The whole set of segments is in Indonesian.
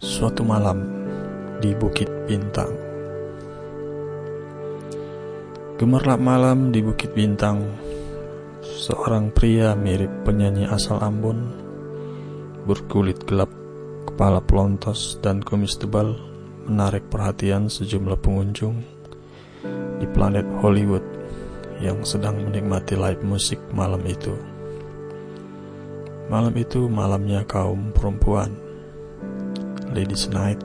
Suatu malam di Bukit Bintang. Gemerlap malam di Bukit Bintang Seorang pria mirip penyanyi asal Ambon Berkulit gelap, kepala pelontos dan kumis tebal Menarik perhatian sejumlah pengunjung Di planet Hollywood Yang sedang menikmati live musik malam itu. Malam itu malamnya kaum perempuan Ladies Night.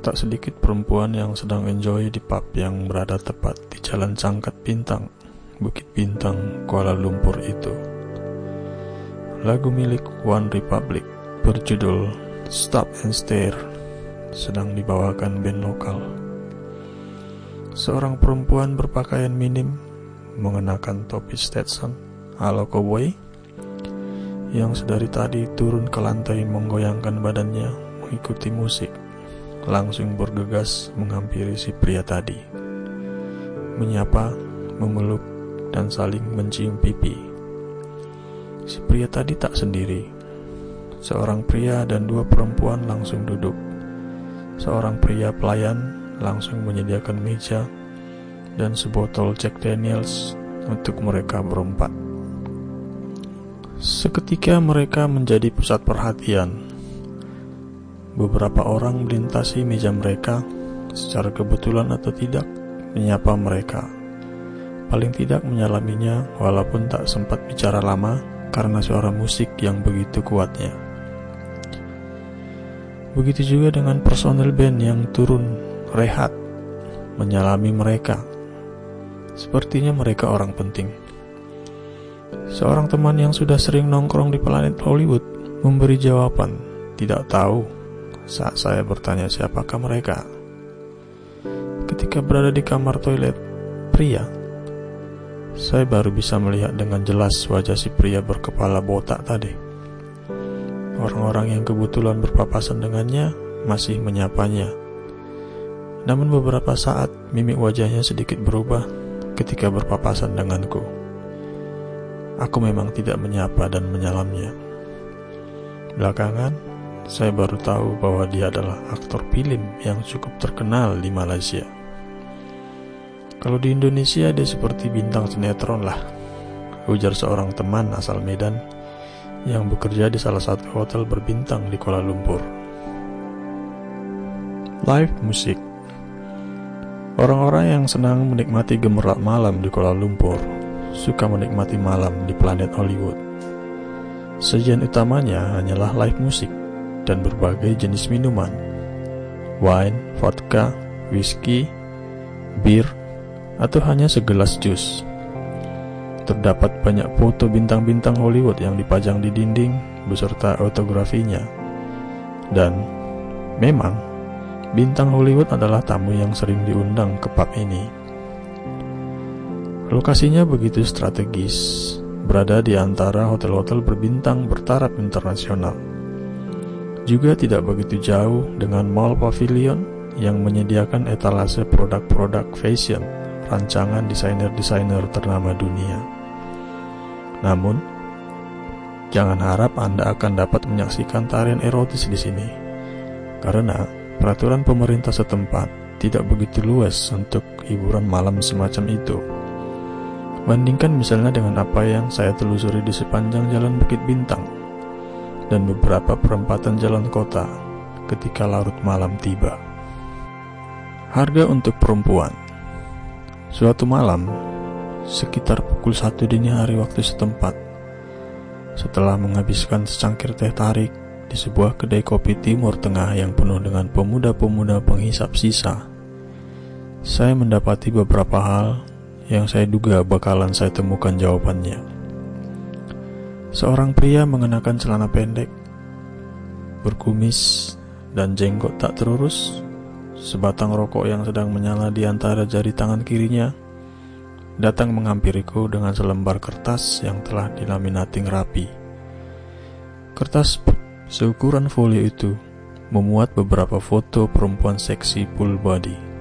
Tak sedikit perempuan yang sedang enjoy di pub yang berada tepat di Jalan Cangkat Bintang, Bukit Bintang, Kuala Lumpur itu. Lagu milik One Republic berjudul Stop and Stare sedang dibawakan band lokal. Seorang perempuan berpakaian minim mengenakan topi Stetson ala cowboy yang sedari tadi turun ke lantai menggoyangkan badannya mengikuti musik, langsung bergegas menghampiri si pria tadi. Menyapa, memeluk, dan saling mencium pipi. Si pria tadi tak sendiri. Seorang pria dan dua perempuan langsung duduk. Seorang pria pelayan langsung menyediakan meja dan sebotol Jack Daniels untuk mereka berempat. Seketika mereka menjadi pusat perhatian. Beberapa orang melintasi meja mereka secara kebetulan atau tidak menyapa mereka. Paling tidak menyalaminya walaupun tak sempat bicara lama karena suara musik yang begitu kuatnya. Begitu juga dengan personel band yang turun rehat menyalami mereka. Sepertinya mereka orang penting. Seorang teman yang sudah sering nongkrong di planet Hollywood memberi jawaban, tidak tahu saat saya bertanya siapakah mereka. Ketika berada di kamar toilet pria, saya baru bisa melihat dengan jelas wajah si pria berkepala botak tadi. Orang-orang yang kebetulan berpapasan dengannya masih menyapanya. Namun beberapa saat mimik wajahnya sedikit berubah ketika berpapasan denganku. Aku memang tidak menyapa dan menyalamnya. Belakangan, saya baru tahu bahwa dia adalah aktor film yang cukup terkenal di Malaysia. Kalau di Indonesia dia seperti bintang sinetron lah, ujar seorang teman asal Medan yang bekerja di salah satu hotel berbintang di Kuala Lumpur. Live musik Orang-orang yang senang menikmati gemerlap malam di Kuala Lumpur suka menikmati malam di planet Hollywood. Sajian utamanya hanyalah live musik dan berbagai jenis minuman. Wine, vodka, whisky, bir, atau hanya segelas jus. Terdapat banyak foto bintang-bintang Hollywood yang dipajang di dinding beserta autografinya. Dan memang bintang Hollywood adalah tamu yang sering diundang ke pub ini. Lokasinya begitu strategis, berada di antara hotel-hotel berbintang bertaraf internasional. Juga tidak begitu jauh dengan mall pavilion yang menyediakan etalase produk-produk fashion rancangan desainer-desainer ternama dunia. Namun, jangan harap Anda akan dapat menyaksikan tarian erotis di sini, karena peraturan pemerintah setempat tidak begitu luas untuk hiburan malam semacam itu. Bandingkan misalnya dengan apa yang saya telusuri di sepanjang jalan Bukit Bintang dan beberapa perempatan jalan kota ketika larut malam tiba. Harga untuk perempuan Suatu malam, sekitar pukul satu dini hari waktu setempat, setelah menghabiskan secangkir teh tarik di sebuah kedai kopi timur tengah yang penuh dengan pemuda-pemuda penghisap sisa, saya mendapati beberapa hal yang saya duga bakalan saya temukan jawabannya. Seorang pria mengenakan celana pendek, berkumis, dan jenggot tak terurus, sebatang rokok yang sedang menyala di antara jari tangan kirinya, datang menghampiriku dengan selembar kertas yang telah dilaminating rapi. Kertas seukuran folio itu memuat beberapa foto perempuan seksi full body.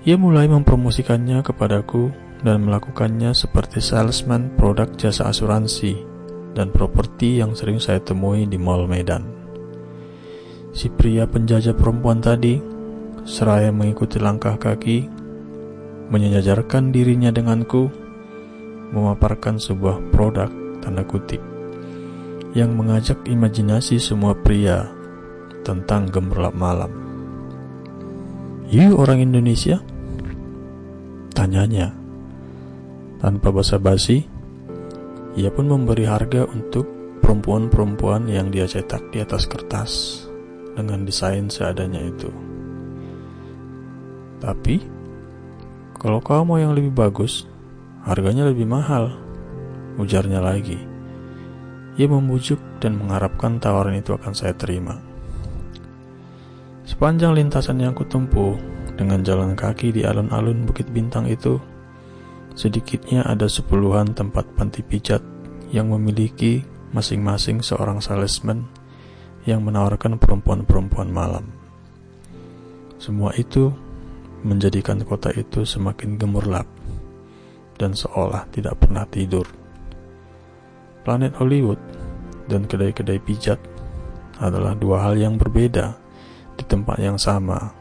Ia mulai mempromosikannya kepadaku dan melakukannya seperti salesman produk jasa asuransi dan properti yang sering saya temui di Mall Medan. Si pria penjajah perempuan tadi, seraya mengikuti langkah kaki, menyejajarkan dirinya denganku, memaparkan sebuah produk tanda kutip yang mengajak imajinasi semua pria tentang gemerlap malam. You orang Indonesia? Tanyanya. Tanpa basa-basi, ia pun memberi harga untuk perempuan-perempuan yang dia cetak di atas kertas dengan desain seadanya itu. Tapi, kalau kau mau yang lebih bagus, harganya lebih mahal, ujarnya lagi. Ia membujuk dan mengharapkan tawaran itu akan saya terima. Sepanjang lintasan yang kutempuh dengan jalan kaki di alun-alun Bukit Bintang itu, sedikitnya ada sepuluhan tempat panti pijat yang memiliki masing-masing seorang salesman yang menawarkan perempuan-perempuan malam. Semua itu menjadikan kota itu semakin gemerlap dan seolah tidak pernah tidur. Planet Hollywood dan kedai-kedai pijat adalah dua hal yang berbeda di tempat yang sama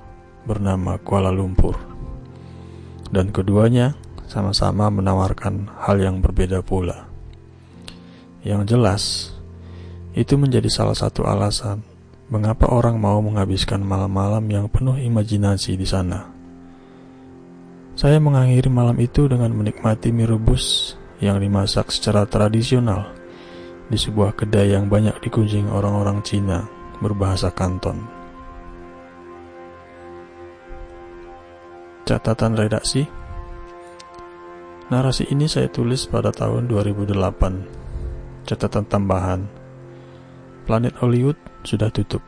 bernama Kuala Lumpur. Dan keduanya sama-sama menawarkan hal yang berbeda pula. Yang jelas, itu menjadi salah satu alasan mengapa orang mau menghabiskan malam-malam yang penuh imajinasi di sana. Saya mengakhiri malam itu dengan menikmati mie rebus yang dimasak secara tradisional di sebuah kedai yang banyak dikunjungi orang-orang Cina berbahasa Kanton. Catatan redaksi Narasi ini saya tulis pada tahun 2008. Catatan tambahan Planet Hollywood sudah tutup.